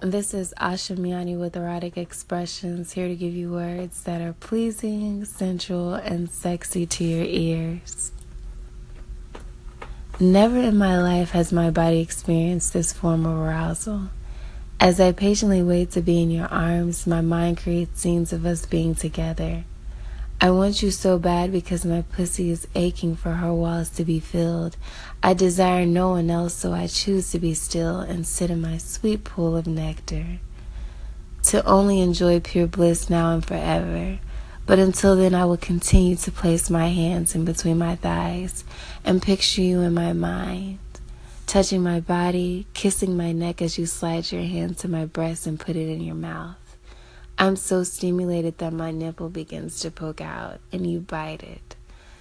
This is Asha Miani with Erotic Expressions, here to give you words that are pleasing, sensual, and sexy to your ears. Never in my life has my body experienced this form of arousal. As I patiently wait to be in your arms, my mind creates scenes of us being together. I want you so bad because my pussy is aching for her walls to be filled. I desire no one else, so I choose to be still and sit in my sweet pool of nectar. To only enjoy pure bliss now and forever. But until then, I will continue to place my hands in between my thighs and picture you in my mind, touching my body, kissing my neck as you slide your hand to my breast and put it in your mouth. I'm so stimulated that my nipple begins to poke out and you bite it,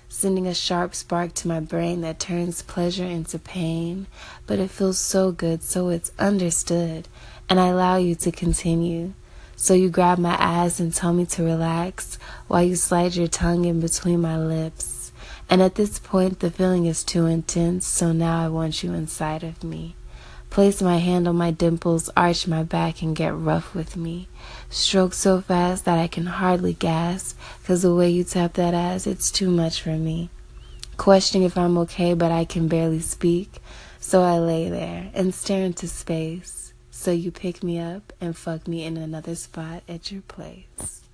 sending a sharp spark to my brain that turns pleasure into pain. But it feels so good, so it's understood, and I allow you to continue. So you grab my ass and tell me to relax while you slide your tongue in between my lips. And at this point, the feeling is too intense, so now I want you inside of me. Place my hand on my dimples, arch my back, and get rough with me. Stroke so fast that I can hardly gasp, cause the way you tap that ass, it's too much for me. Questioning if I'm okay, but I can barely speak, so I lay there and stare into space. So you pick me up and fuck me in another spot at your place.